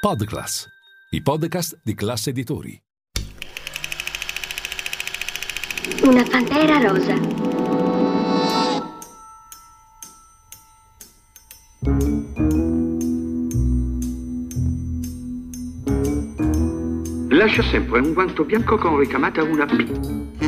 Podclass, i podcast di classe editori. Una pantera rosa. Lascia sempre un guanto bianco con ricamata una P.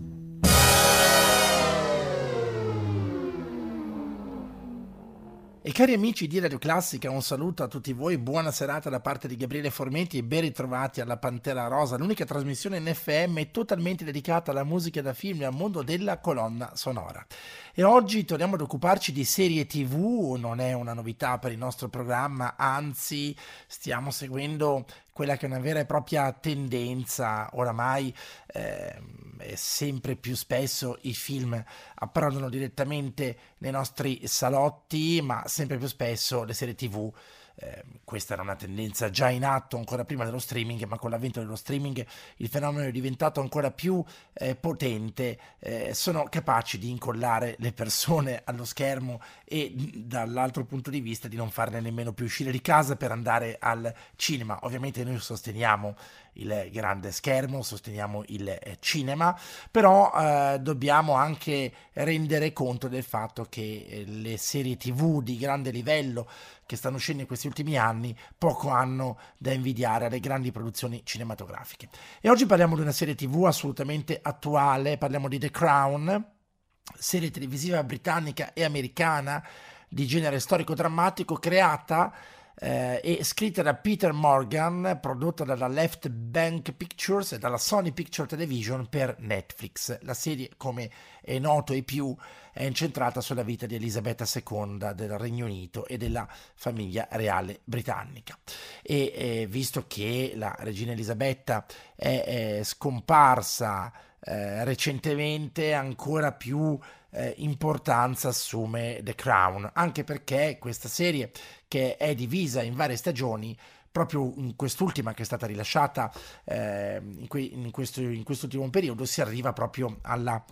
E cari amici di Radio Classica, un saluto a tutti voi, buona serata da parte di Gabriele Formenti e ben ritrovati alla Pantera Rosa, l'unica trasmissione in FM totalmente dedicata alla musica da film e al mondo della colonna sonora. E oggi torniamo ad occuparci di serie TV, non è una novità per il nostro programma, anzi stiamo seguendo quella che è una vera e propria tendenza. Oramai eh, sempre più spesso i film approdano direttamente nei nostri salotti ma sempre più spesso le serie tv eh, questa era una tendenza già in atto ancora prima dello streaming, ma con l'avvento dello streaming il fenomeno è diventato ancora più eh, potente, eh, sono capaci di incollare le persone allo schermo e dall'altro punto di vista di non farne nemmeno più uscire di casa per andare al cinema. Ovviamente noi sosteniamo il grande schermo, sosteniamo il eh, cinema, però eh, dobbiamo anche rendere conto del fatto che eh, le serie tv di grande livello che stanno uscendo in questi ultimi anni poco hanno da invidiare alle grandi produzioni cinematografiche. E oggi parliamo di una serie tv assolutamente attuale, parliamo di The Crown, serie televisiva britannica e americana di genere storico-drammatico creata eh, e scritta da Peter Morgan, prodotta dalla Left Bank Pictures e dalla Sony Picture Television per Netflix. La serie, come è noto ai più, è incentrata sulla vita di Elisabetta II del Regno Unito e della famiglia reale britannica. E eh, visto che la regina Elisabetta è, è scomparsa eh, recentemente, ancora più eh, importanza assume The Crown, anche perché questa serie che è divisa in varie stagioni proprio in quest'ultima che è stata rilasciata eh, in, que- in, questo, in quest'ultimo periodo si arriva proprio alla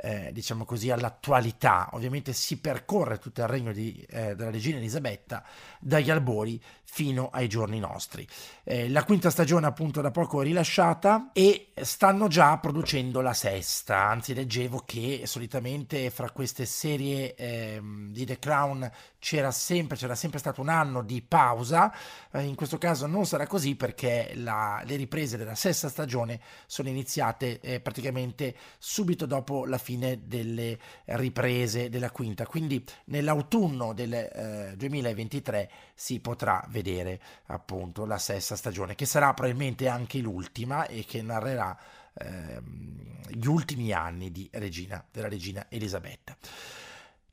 eh, diciamo così all'attualità. Ovviamente si percorre tutto il regno di, eh, della regina Elisabetta dagli albori fino ai giorni nostri. Eh, la quinta stagione appunto da poco rilasciata e stanno già producendo la sesta. Anzi leggevo che solitamente fra queste serie ehm, di The Crown c'era sempre, c'era sempre stato un anno di pausa. Eh, in questo caso non sarà così perché la, le riprese della sesta stagione sono iniziate eh, praticamente subito dopo la fine delle riprese della quinta, quindi nell'autunno del eh, 2023 si potrà vedere appunto la sesta stagione, che sarà probabilmente anche l'ultima e che narrerà ehm, gli ultimi anni di regina, della regina Elisabetta.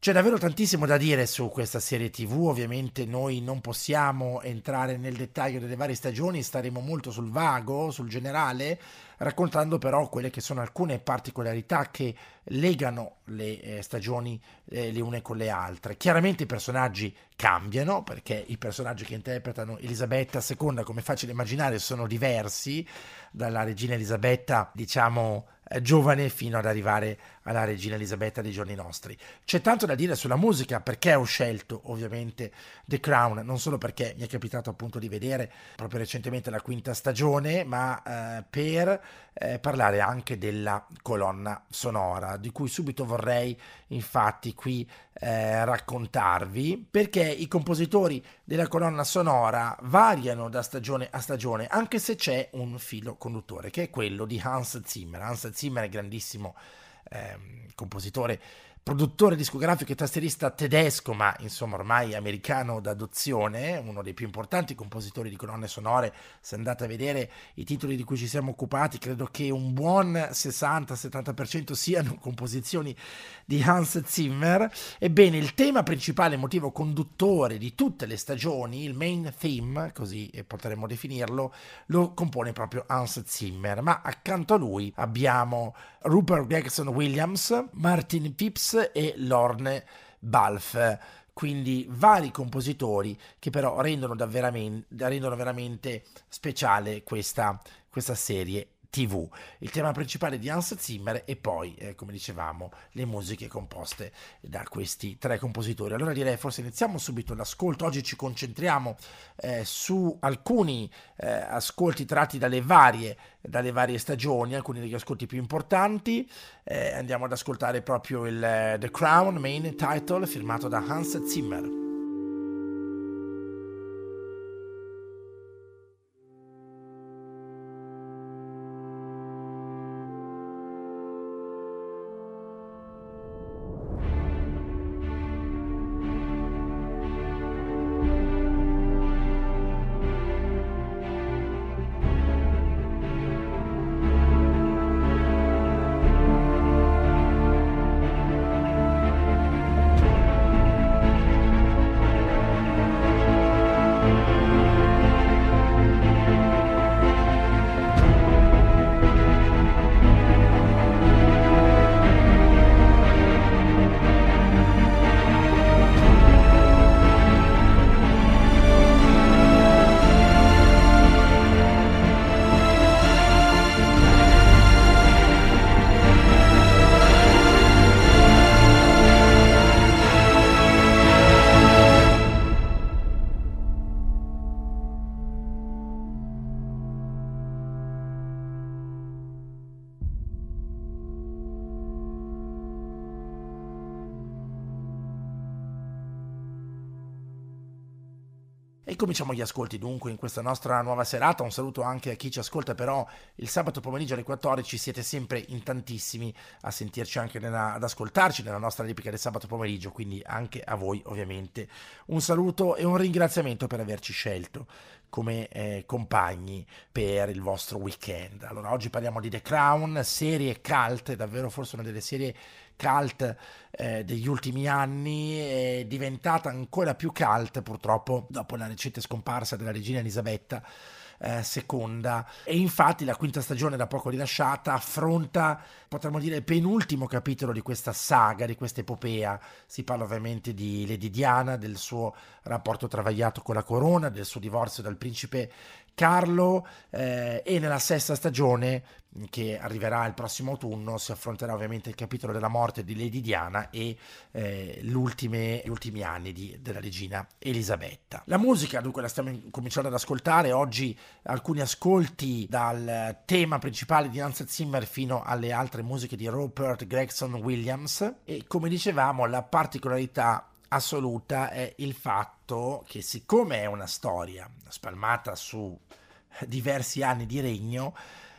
C'è davvero tantissimo da dire su questa serie TV, ovviamente noi non possiamo entrare nel dettaglio delle varie stagioni, staremo molto sul vago, sul generale, raccontando però quelle che sono alcune particolarità che legano le eh, stagioni eh, le une con le altre. Chiaramente i personaggi cambiano perché i personaggi che interpretano Elisabetta II, come è facile immaginare, sono diversi dalla regina Elisabetta, diciamo, giovane fino ad arrivare alla regina Elisabetta dei giorni nostri. C'è tanto da dire sulla musica perché ho scelto ovviamente The Crown, non solo perché mi è capitato appunto di vedere proprio recentemente la quinta stagione, ma eh, per eh, parlare anche della colonna sonora, di cui subito vorrei infatti qui eh, raccontarvi, perché i compositori della colonna sonora variano da stagione a stagione, anche se c'è un filo conduttore, che è quello di Hans Zimmer. Hans Zimmer è grandissimo eh, compositore produttore discografico e tastierista tedesco, ma insomma ormai americano d'adozione, uno dei più importanti compositori di colonne sonore. Se andate a vedere i titoli di cui ci siamo occupati, credo che un buon 60-70% siano composizioni di Hans Zimmer. Ebbene, il tema principale, motivo conduttore di tutte le stagioni, il main theme, così potremmo definirlo, lo compone proprio Hans Zimmer. Ma accanto a lui abbiamo Rupert Gregson Williams, Martin Phipps e Lorne Balfe. Quindi vari compositori che però rendono, rendono veramente speciale questa, questa serie TV. Il tema principale di Hans Zimmer e poi, eh, come dicevamo, le musiche composte da questi tre compositori. Allora direi forse iniziamo subito l'ascolto. Oggi ci concentriamo eh, su alcuni eh, ascolti tratti dalle varie, dalle varie, stagioni, alcuni degli ascolti più importanti. Eh, andiamo ad ascoltare proprio il eh, The Crown Main Title firmato da Hans Zimmer. Cominciamo gli ascolti dunque in questa nostra nuova serata. Un saluto anche a chi ci ascolta però il sabato pomeriggio alle 14. Siete sempre in tantissimi a sentirci anche nella, ad ascoltarci nella nostra replica del sabato pomeriggio. Quindi anche a voi ovviamente un saluto e un ringraziamento per averci scelto come eh, compagni per il vostro weekend. Allora oggi parliamo di The Crown, serie cult, davvero forse una delle serie cult eh, degli ultimi anni, è diventata ancora più cult purtroppo dopo la recente scomparsa della regina Elisabetta. Eh, seconda e infatti la quinta stagione da poco rilasciata affronta potremmo dire il penultimo capitolo di questa saga di questa epopea si parla ovviamente di Lady Diana del suo rapporto travagliato con la corona del suo divorzio dal principe Carlo eh, e nella sesta stagione che arriverà il prossimo autunno si affronterà ovviamente il capitolo della morte di Lady Diana e eh, gli ultimi anni di, della regina Elisabetta. La musica dunque la stiamo cominciando ad ascoltare, oggi alcuni ascolti dal tema principale di Hans Zimmer fino alle altre musiche di Rupert Gregson Williams e come dicevamo la particolarità assoluta è il fatto che siccome è una storia spalmata su diversi anni di regno,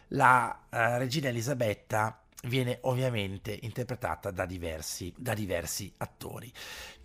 la uh, regina Elisabetta viene ovviamente interpretata da diversi, da diversi attori.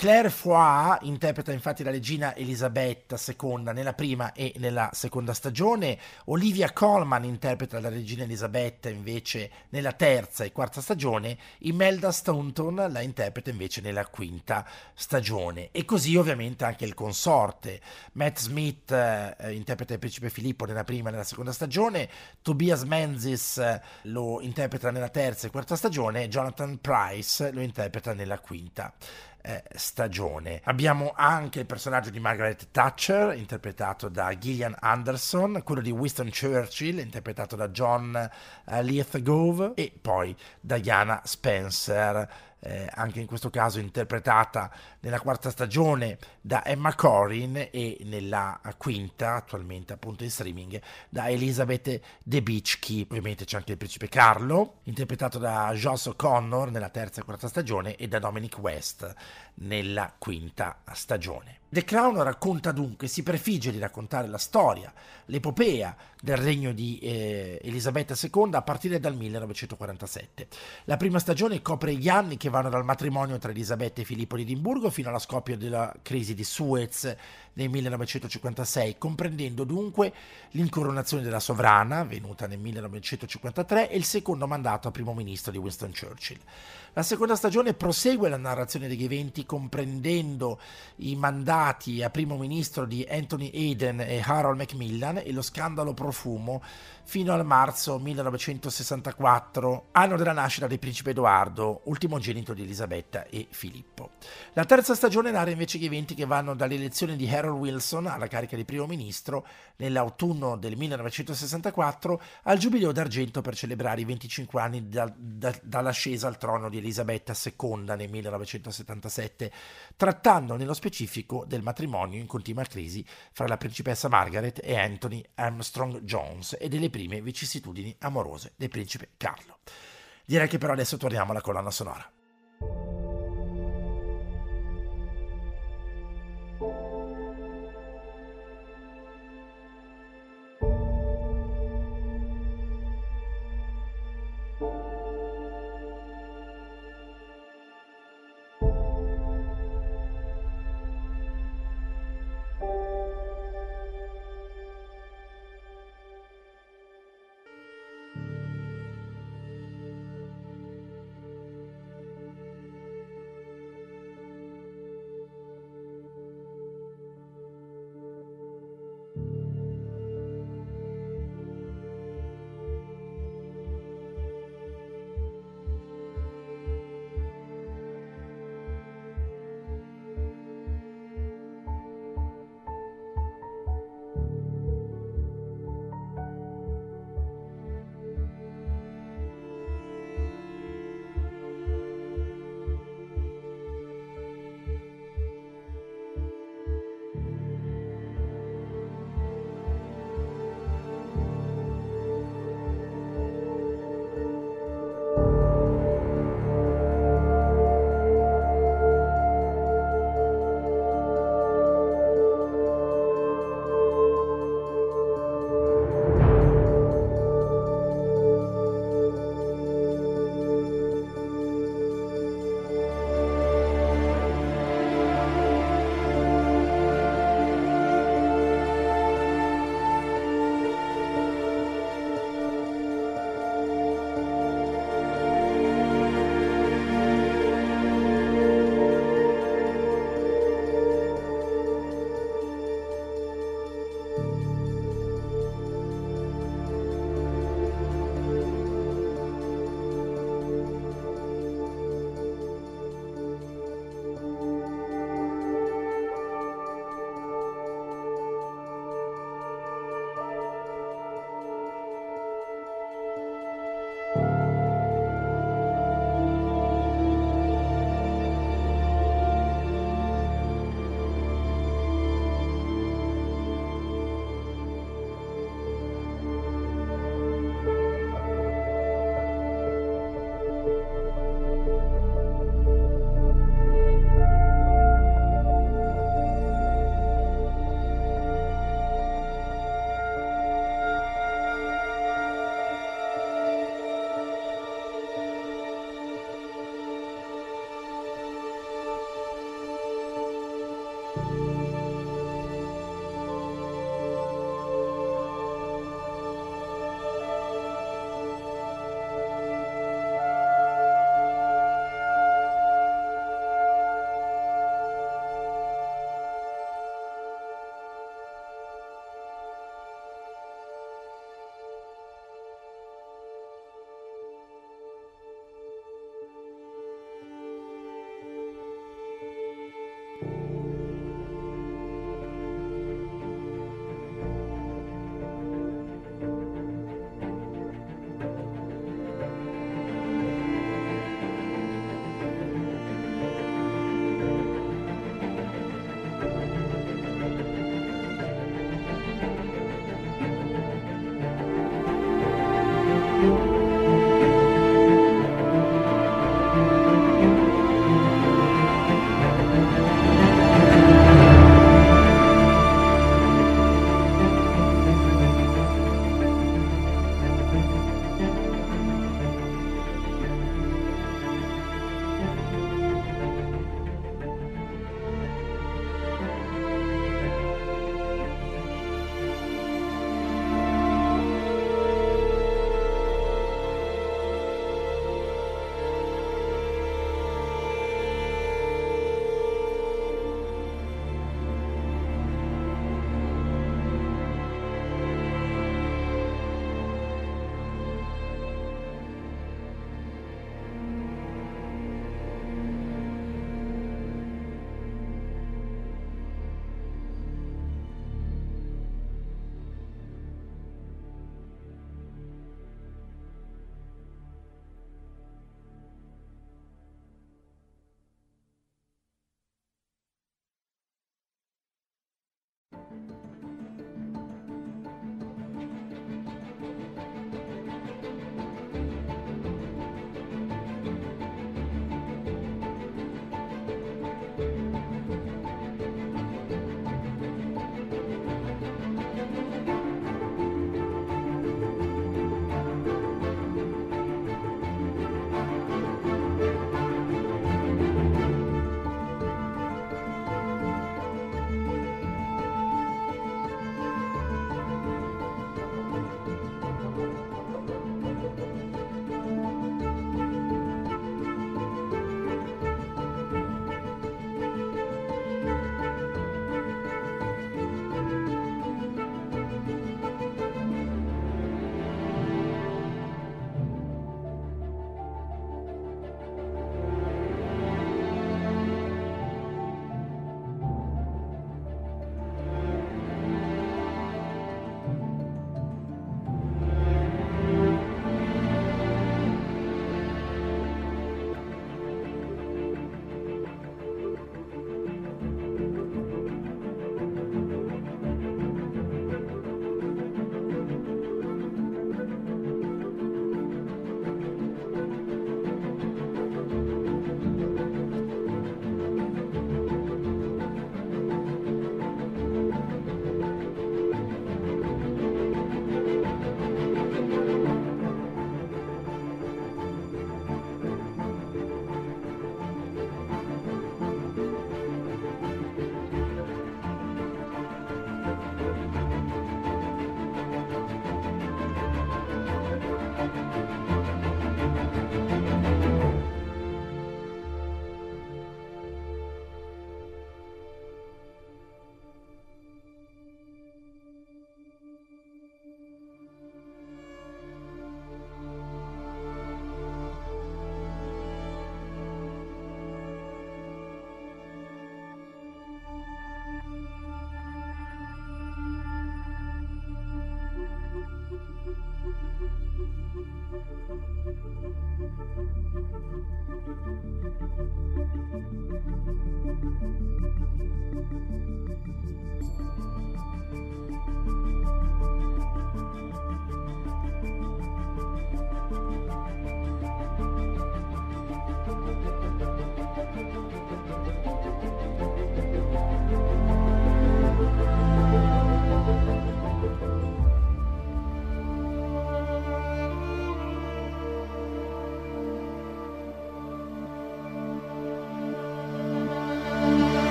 Claire Foy interpreta infatti la regina Elisabetta II nella prima e nella seconda stagione, Olivia Colman interpreta la regina Elisabetta invece nella terza e quarta stagione, Imelda Staunton la interpreta invece nella quinta stagione. E così ovviamente anche il consorte. Matt Smith eh, interpreta il principe Filippo nella prima e nella seconda stagione, Tobias Menzies eh, lo interpreta nella terza e quarta stagione, Jonathan Price lo interpreta nella quinta eh, stagione. Abbiamo anche il personaggio di Margaret Thatcher, interpretato da Gillian Anderson, quello di Winston Churchill, interpretato da John eh, Lithgow, e poi Diana Spencer, eh, anche in questo caso interpretata nella quarta stagione da Emma Corrin e nella quinta, attualmente appunto in streaming, da Elizabeth Debicki. Ovviamente c'è anche il principe Carlo, interpretato da Joss O'Connor nella terza e quarta stagione e da Dominic West nella quinta stagione. The Crown racconta dunque, si prefigge di raccontare la storia, l'epopea del regno di eh, Elisabetta II a partire dal 1947. La prima stagione copre gli anni che vanno dal matrimonio tra Elisabetta e Filippo di Edimburgo fino allo scoppio della crisi di Suez nel 1956, comprendendo dunque l'incoronazione della sovrana, venuta nel 1953, e il secondo mandato a primo ministro di Winston Churchill. La seconda stagione prosegue la narrazione degli eventi comprendendo i mandati a primo ministro di Anthony Eden e Harold Macmillan e lo scandalo profumo fino al marzo 1964, anno della nascita del principe Edoardo, ultimogenito di Elisabetta e Filippo. La terza stagione narra invece gli eventi che vanno dall'elezione di Harold Wilson alla carica di primo ministro nell'autunno del 1964 al giubileo d'argento per celebrare i 25 anni da, da, dall'ascesa al trono di Elisabetta II nel 1977, trattando nello specifico del matrimonio in continua crisi fra la principessa Margaret e Anthony Armstrong Jones e delle prime vicissitudini amorose del principe Carlo. Direi che però adesso torniamo alla colonna sonora.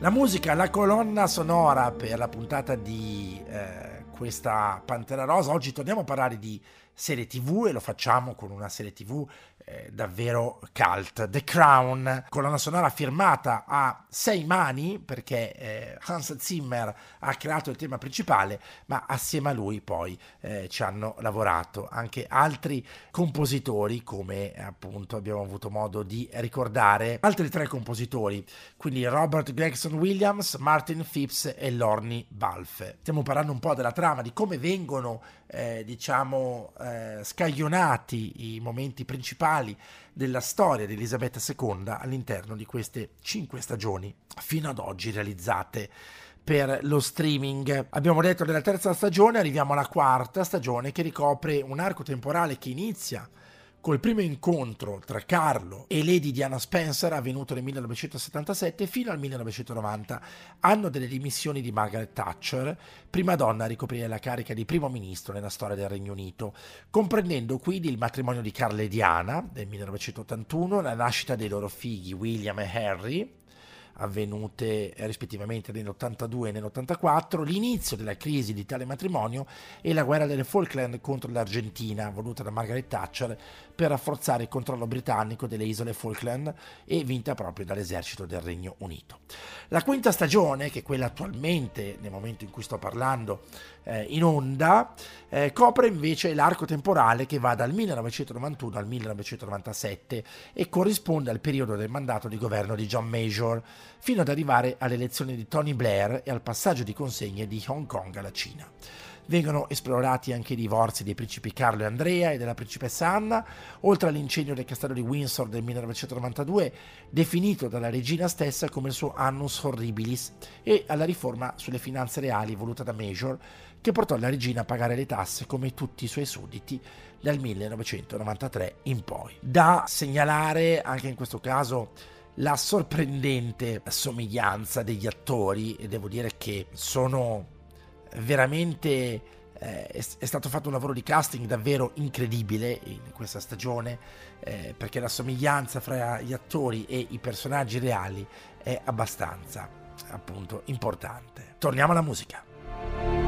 La musica, la colonna sonora per la puntata di eh, questa Pantera Rosa. Oggi torniamo a parlare di serie tv e lo facciamo con una serie tv davvero cult. The Crown, colonna sonora firmata a sei mani perché eh, Hans Zimmer ha creato il tema principale, ma assieme a lui poi eh, ci hanno lavorato anche altri compositori, come appunto abbiamo avuto modo di ricordare, altri tre compositori, quindi Robert Gregson Williams, Martin Phipps e Lorne Balfe. Stiamo parlando un po' della trama, di come vengono eh, diciamo eh, scaglionati i momenti principali della storia di Elisabetta II all'interno di queste cinque stagioni fino ad oggi realizzate per lo streaming. Abbiamo detto della terza stagione, arriviamo alla quarta stagione che ricopre un arco temporale che inizia col primo incontro tra Carlo e Lady Diana Spencer avvenuto nel 1977 fino al 1990, anno delle dimissioni di Margaret Thatcher, prima donna a ricoprire la carica di primo ministro nella storia del Regno Unito, comprendendo quindi il matrimonio di Carlo e Diana del 1981, la nascita dei loro figli William e Harry, avvenute rispettivamente nell'82 e nell'84, l'inizio della crisi di tale matrimonio e la guerra delle Falkland contro l'Argentina, voluta da Margaret Thatcher per rafforzare il controllo britannico delle isole Falkland e vinta proprio dall'esercito del Regno Unito. La quinta stagione, che è quella attualmente, nel momento in cui sto parlando, eh, in onda, eh, copre invece l'arco temporale che va dal 1991 al 1997 e corrisponde al periodo del mandato di governo di John Major, fino ad arrivare alle elezioni di Tony Blair e al passaggio di consegne di Hong Kong alla Cina. Vengono esplorati anche i divorzi dei principi Carlo e Andrea e della principessa Anna, oltre all'incendio del castello di Windsor del 1992, definito dalla regina stessa come il suo annus horribilis, e alla riforma sulle finanze reali voluta da Major, che portò la regina a pagare le tasse come tutti i suoi sudditi dal 1993 in poi. Da segnalare anche in questo caso la sorprendente somiglianza degli attori e devo dire che sono veramente eh, è, stato fatto un lavoro di casting davvero incredibile in questa stagione eh, perché la somiglianza fra gli attori e i personaggi reali è abbastanza appunto importante. Torniamo alla musica.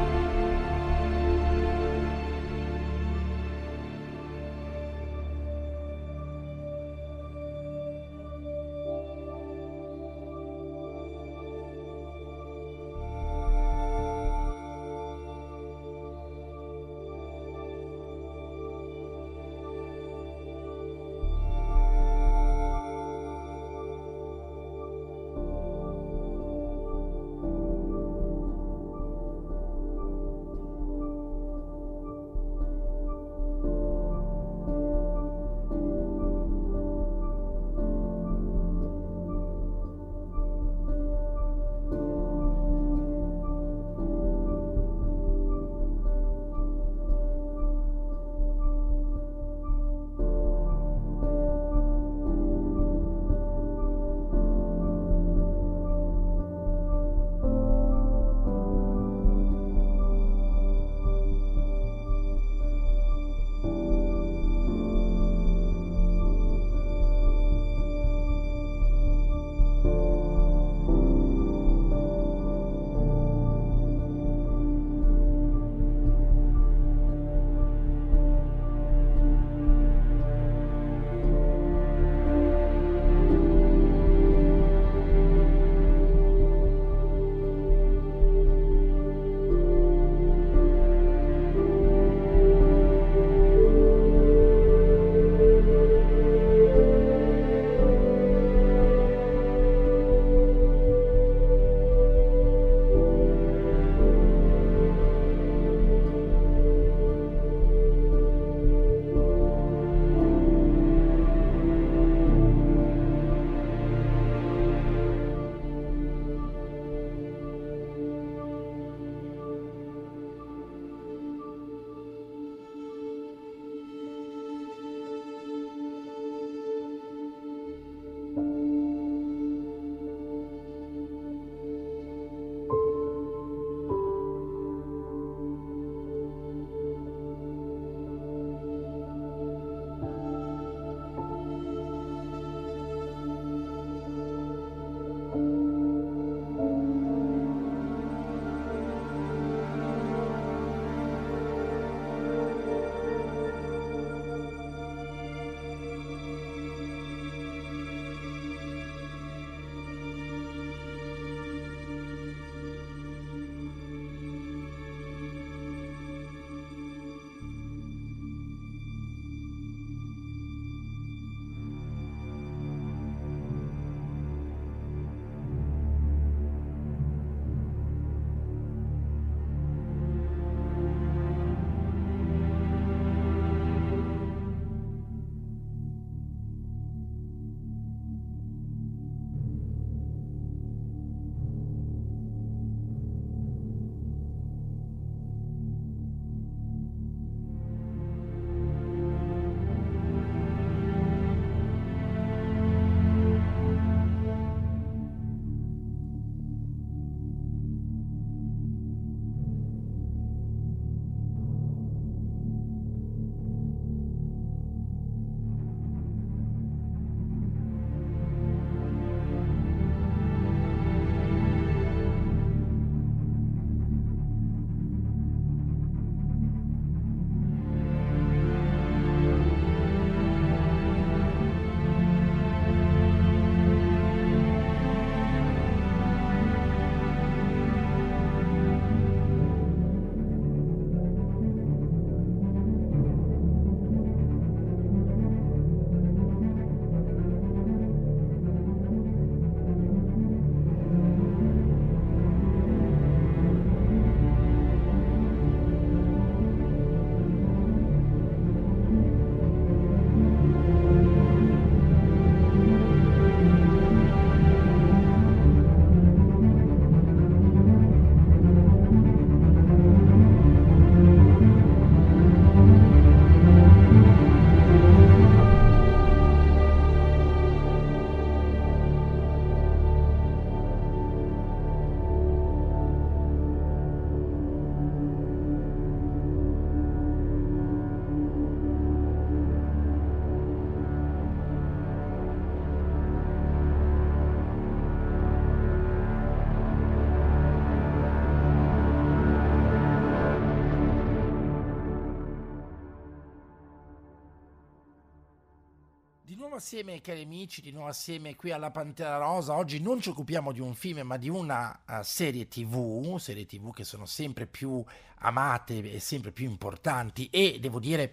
Nuovo assieme, cari amici, di nuovo assieme qui alla Pantera Rosa. Oggi non ci occupiamo di un film, ma di una uh, serie TV, serie TV che sono sempre più amate e sempre più importanti e devo dire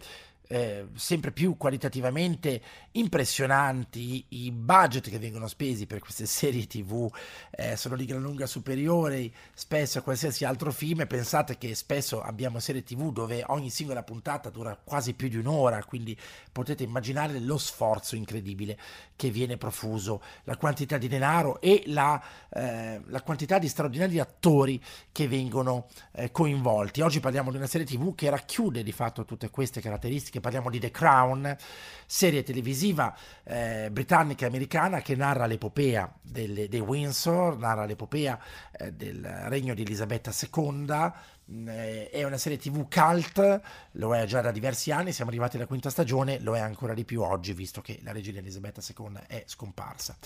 eh, sempre più qualitativamente impressionanti. I budget che vengono spesi per queste serie tv eh, sono di gran lunga superiori spesso a qualsiasi altro film. Pensate che spesso abbiamo serie tv dove ogni singola puntata dura quasi più di un'ora quindi potete immaginare lo sforzo incredibile che viene profuso la quantità di denaro e la, eh, la quantità di straordinari attori che vengono eh, coinvolti. Oggi parliamo di una serie tv che racchiude di fatto tutte queste caratteristiche. Che parliamo di The Crown, serie televisiva eh, britannica e americana che narra l'epopea delle, dei Windsor, narra l'epopea eh, del regno di Elisabetta II, è una serie tv cult, lo è già da diversi anni, siamo arrivati alla quinta stagione, lo è ancora di più oggi visto che la regina Elisabetta II è scomparsa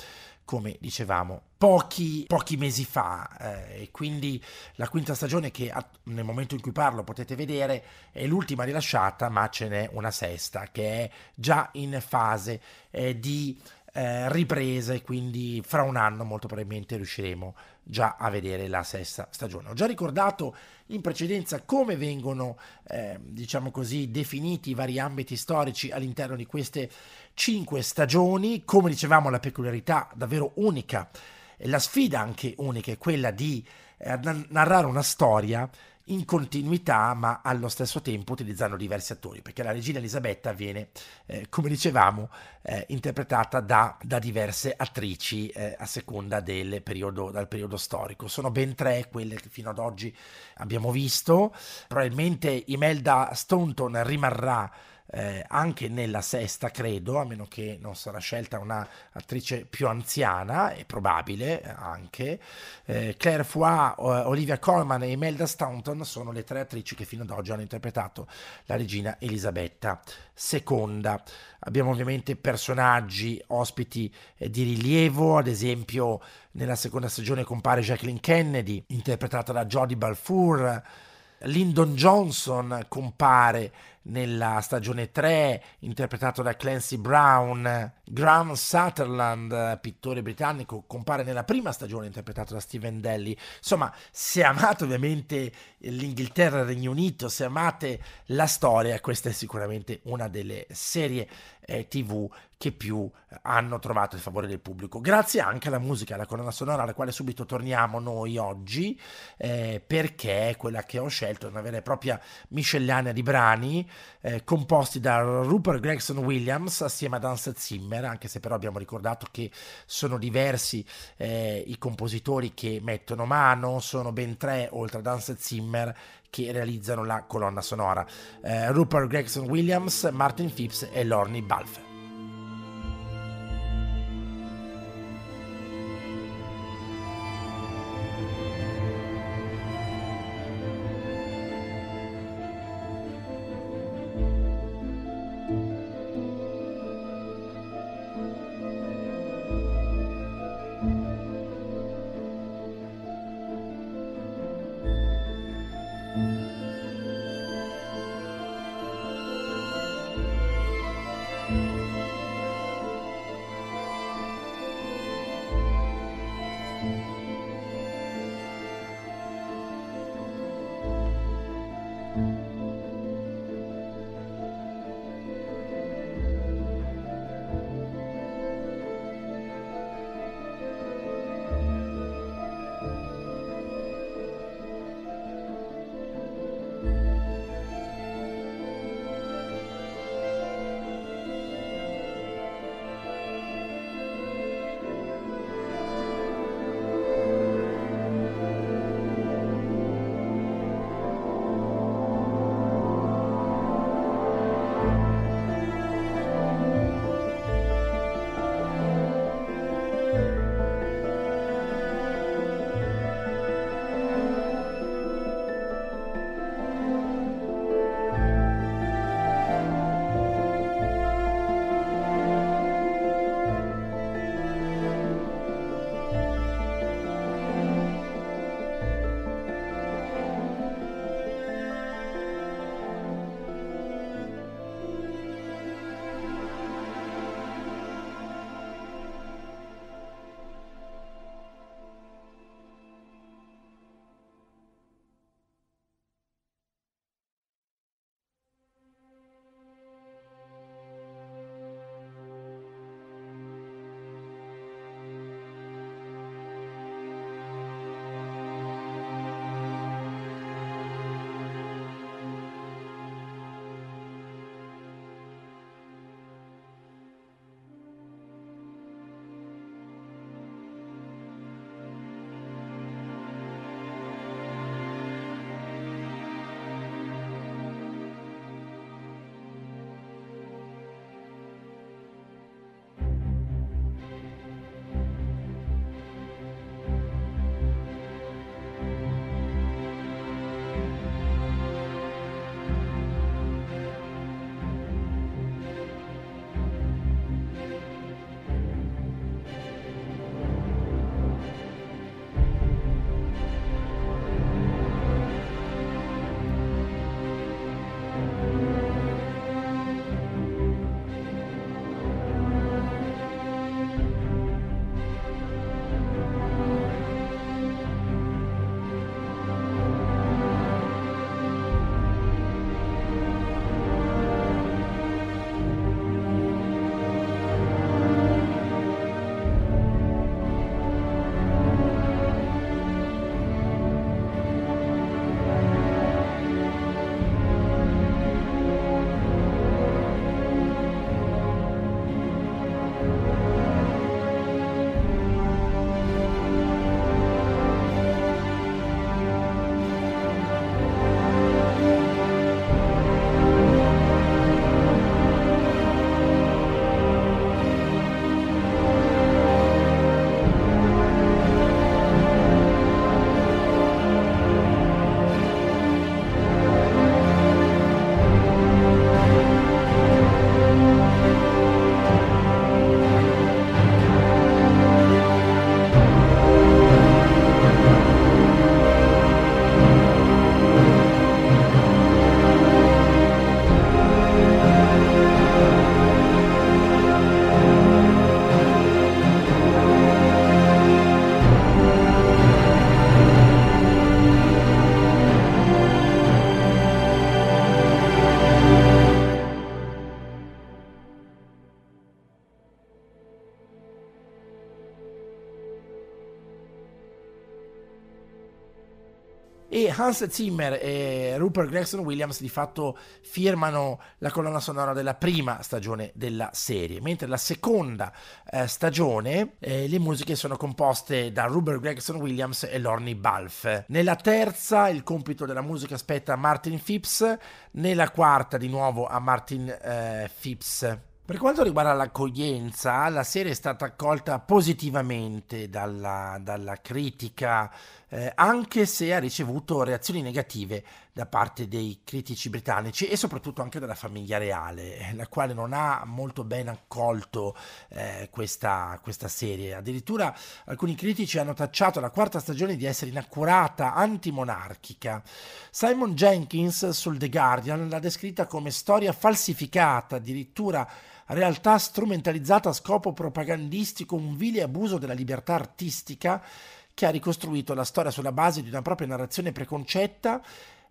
come dicevamo pochi, pochi mesi fa. Eh, e quindi la quinta stagione che nel momento in cui parlo potete vedere è l'ultima rilasciata ma ce n'è una sesta che è già in fase eh, di eh, ripresa e quindi fra un anno molto probabilmente riusciremo già a vedere la sesta stagione. Ho già ricordato in precedenza come vengono, eh, diciamo così, definiti i vari ambiti storici all'interno di queste cinque stagioni. Come dicevamo, la peculiarità davvero unica e la sfida anche unica è quella di eh, narrare una storia in continuità ma allo stesso tempo utilizzando diversi attori perché la regina Elisabetta viene eh, come dicevamo eh, interpretata da, da, diverse attrici eh, a seconda del periodo, dal periodo storico. Sono ben tre quelle che fino ad oggi abbiamo visto. Probabilmente Imelda Staunton rimarrà eh, anche nella sesta, credo, a meno che non sarà scelta un'attrice più anziana, è probabile eh, anche. Eh, Claire Foy, Olivia Colman e Imelda Staunton sono le tre attrici che fino ad oggi hanno interpretato la regina Elisabetta II. Abbiamo ovviamente personaggi, ospiti eh, di rilievo, ad esempio nella seconda stagione compare Jacqueline Kennedy, interpretata da Jodie Balfour, Lyndon Johnson compare nella stagione 3, interpretato da Clancy Brown. Graham Sutherland, pittore britannico, compare nella prima stagione, interpretato da Stephen Daly. Insomma, se amate ovviamente l'Inghilterra e il Regno Unito, se amate la storia, questa è sicuramente una delle serie eh, TV che più hanno trovato il favore del pubblico. Grazie anche alla musica, alla colonna sonora, alla quale subito torniamo noi oggi, eh, perché è quella che ho scelto, una vera e propria miscellanea di brani eh, composti da Rupert Gregson Williams assieme ad Hans Zimmer, anche se però abbiamo ricordato che sono diversi eh, i compositori che mettono mano, sono ben tre oltre ad Hans Zimmer che realizzano la colonna sonora. Eh, Rupert Gregson Williams, Martin Phipps e Lorne Balfe. Hans Zimmer e Rupert Gregson Williams di fatto firmano la colonna sonora della prima stagione della serie, mentre la seconda eh, stagione eh, le musiche sono composte da Rupert Gregson Williams e Lorne Balfe. Nella terza il compito della musica spetta a Martin Phipps, nella quarta di nuovo a Martin eh, Phipps. Per quanto riguarda l'accoglienza, la serie è stata accolta positivamente dalla, dalla critica, eh, anche se ha ricevuto reazioni negative da parte dei critici britannici e soprattutto anche dalla famiglia reale, la quale non ha molto ben accolto eh, questa, questa serie. Addirittura alcuni critici hanno tacciato la quarta stagione di essere inaccurata, antimonarchica. Simon Jenkins sul The Guardian l'ha descritta come storia falsificata, addirittura realtà strumentalizzata a scopo propagandistico, un vile abuso della libertà artistica che ha ricostruito la storia sulla base di una propria narrazione preconcetta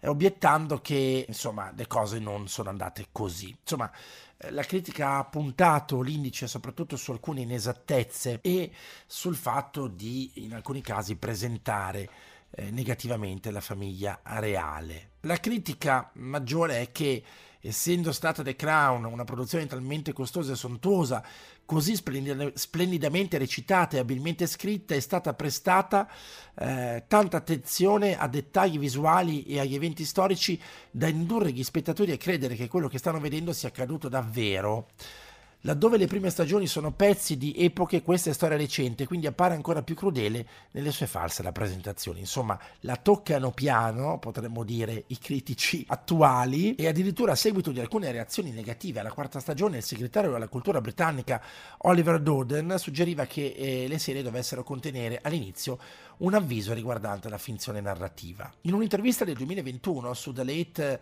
obiettando che insomma le cose non sono andate così. Insomma, eh, la critica ha puntato l'indice soprattutto su alcune inesattezze e sul fatto di in alcuni casi presentare eh, negativamente la famiglia reale. La critica maggiore è che essendo stata The Crown una produzione talmente costosa e sontuosa, così splendidamente recitata e abilmente scritta, è stata prestata eh, tanta attenzione a dettagli visuali e agli eventi storici da indurre gli spettatori a credere che quello che stanno vedendo sia accaduto davvero. Laddove le prime stagioni sono pezzi di epoche, questa è storia recente, quindi appare ancora più crudele nelle sue false rappresentazioni. Insomma, la toccano piano, potremmo dire, i critici attuali e addirittura a seguito di alcune reazioni negative alla quarta stagione, il segretario della cultura britannica Oliver Doden suggeriva che eh, le serie dovessero contenere all'inizio un avviso riguardante la finzione narrativa. In un'intervista del 2021 su The Late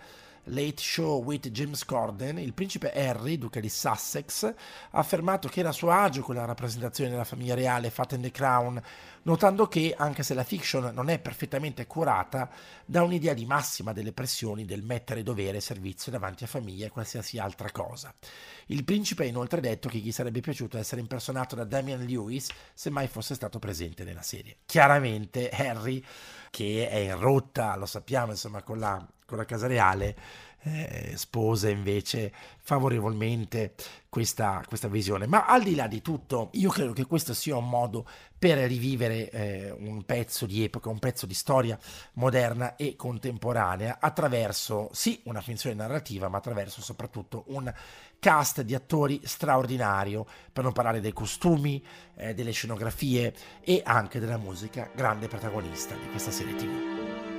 Late Show with James Corden, il principe Harry, duca di Sussex, ha affermato che era a suo agio con la rappresentazione della famiglia reale fatta in The Crown, notando che, anche se la fiction non è perfettamente curata, dà un'idea di massima delle pressioni del mettere dovere e servizio davanti a famiglia e qualsiasi altra cosa. Il principe ha inoltre detto che gli sarebbe piaciuto essere impersonato da Damian Lewis se mai fosse stato presente nella serie. Chiaramente Harry, che è in rotta, lo sappiamo, insomma, con la con la Casa Reale eh, sposa invece favorevolmente questa, questa, visione. Ma al di là di tutto, io credo che questo sia un modo per rivivere eh, un pezzo di epoca, un pezzo di storia moderna e contemporanea attraverso, sì, una finzione narrativa, ma attraverso soprattutto un cast di attori straordinario, per non parlare dei costumi, eh, delle scenografie e anche della musica, grande protagonista di questa serie TV.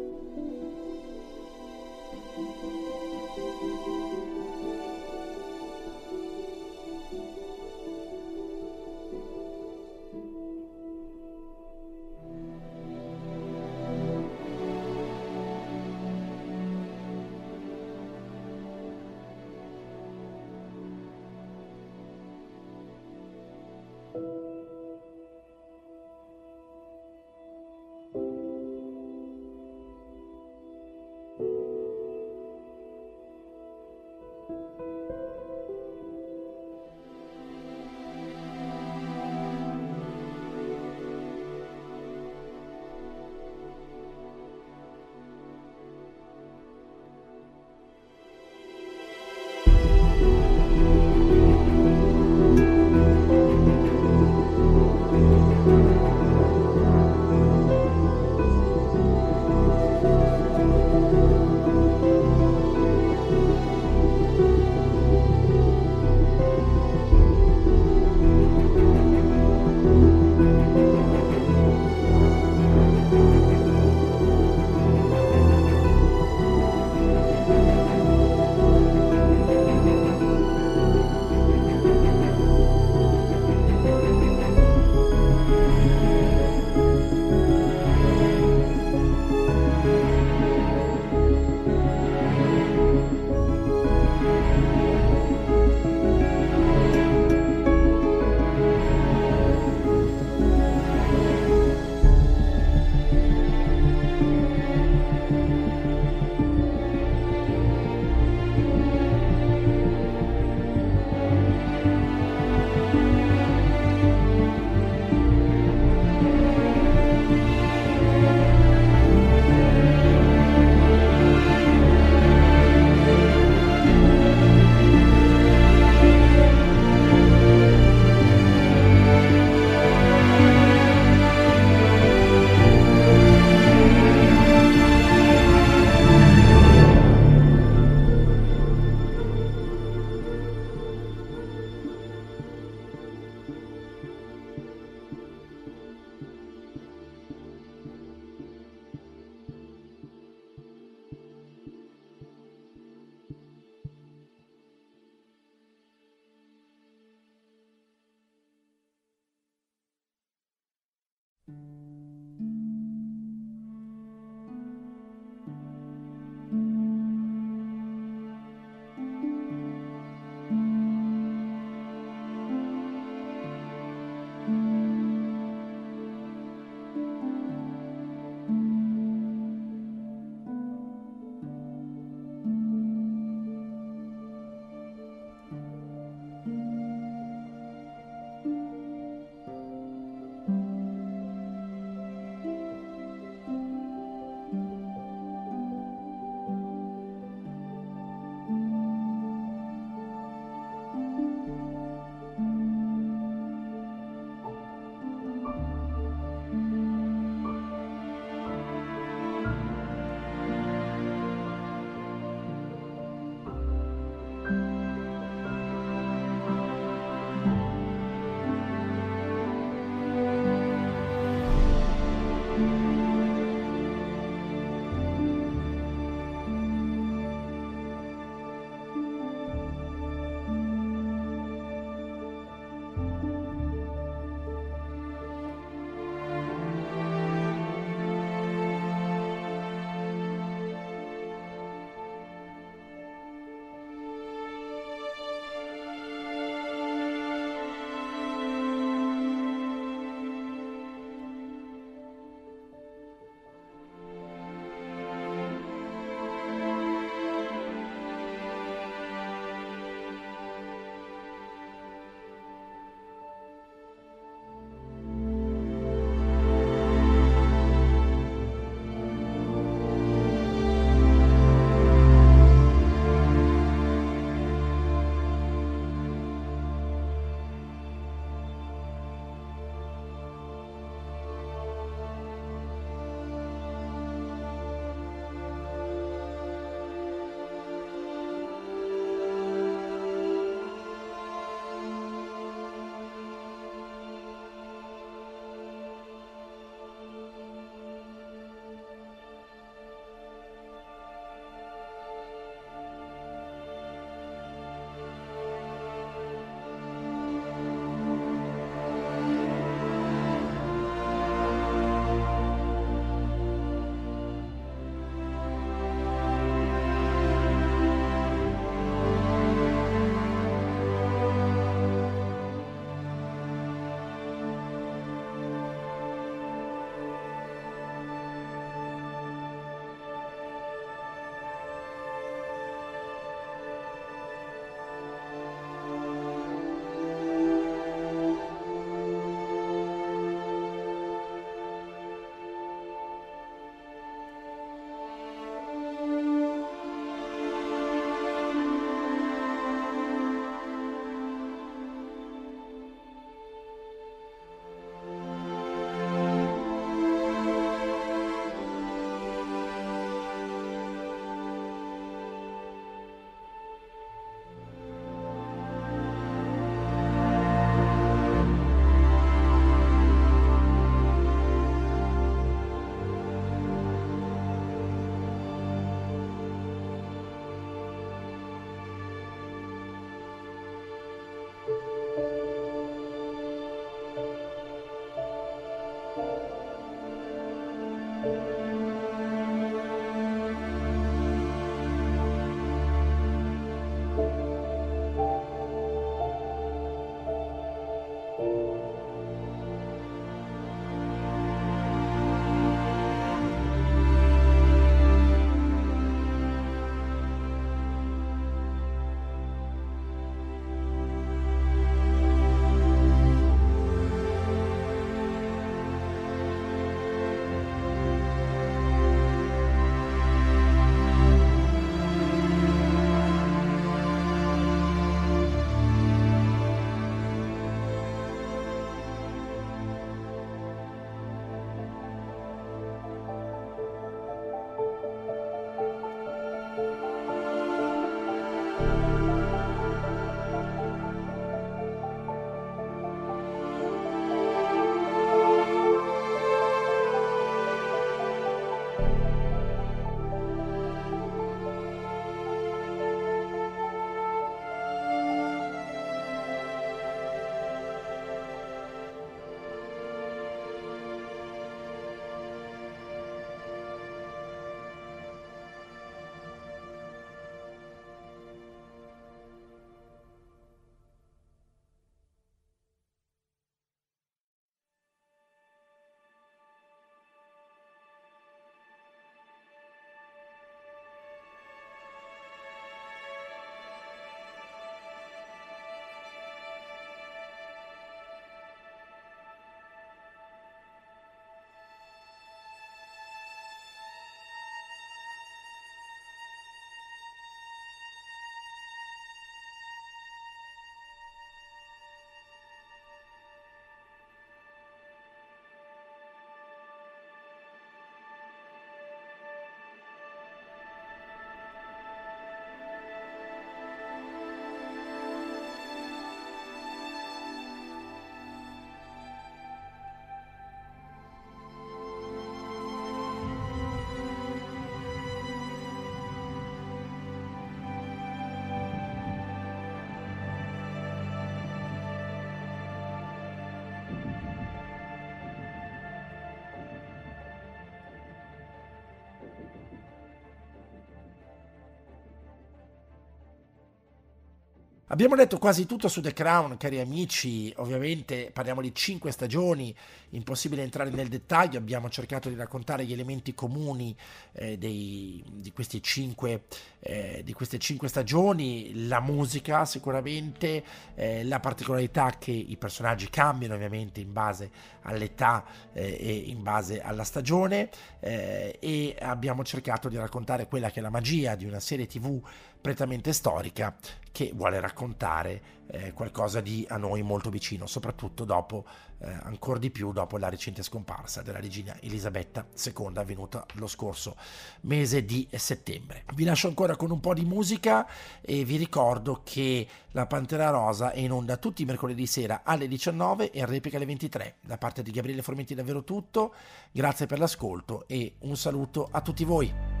Abbiamo detto quasi tutto su The Crown, cari amici, ovviamente parliamo di cinque stagioni, impossibile entrare nel dettaglio, abbiamo cercato di raccontare gli elementi comuni eh, dei, di, cinque, eh, di, queste cinque stagioni, la musica sicuramente, eh, la particolarità che i personaggi cambiano ovviamente in base all'età eh, e in base alla stagione. Eh, e abbiamo cercato di raccontare quella che è la magia di una serie tv prettamente storica che vuole raccontare eh, qualcosa di a noi molto vicino, soprattutto dopo, eh, ancora di più dopo la recente scomparsa della regina Elisabetta II avvenuta lo scorso mese di settembre. Vi lascio ancora con un po' di musica e vi ricordo che la Pantera Rosa è in onda tutti i mercoledì sera alle 19 e in replica alle 23. Da parte di Gabriele Formenti davvero tutto, grazie per l'ascolto e un saluto a tutti voi.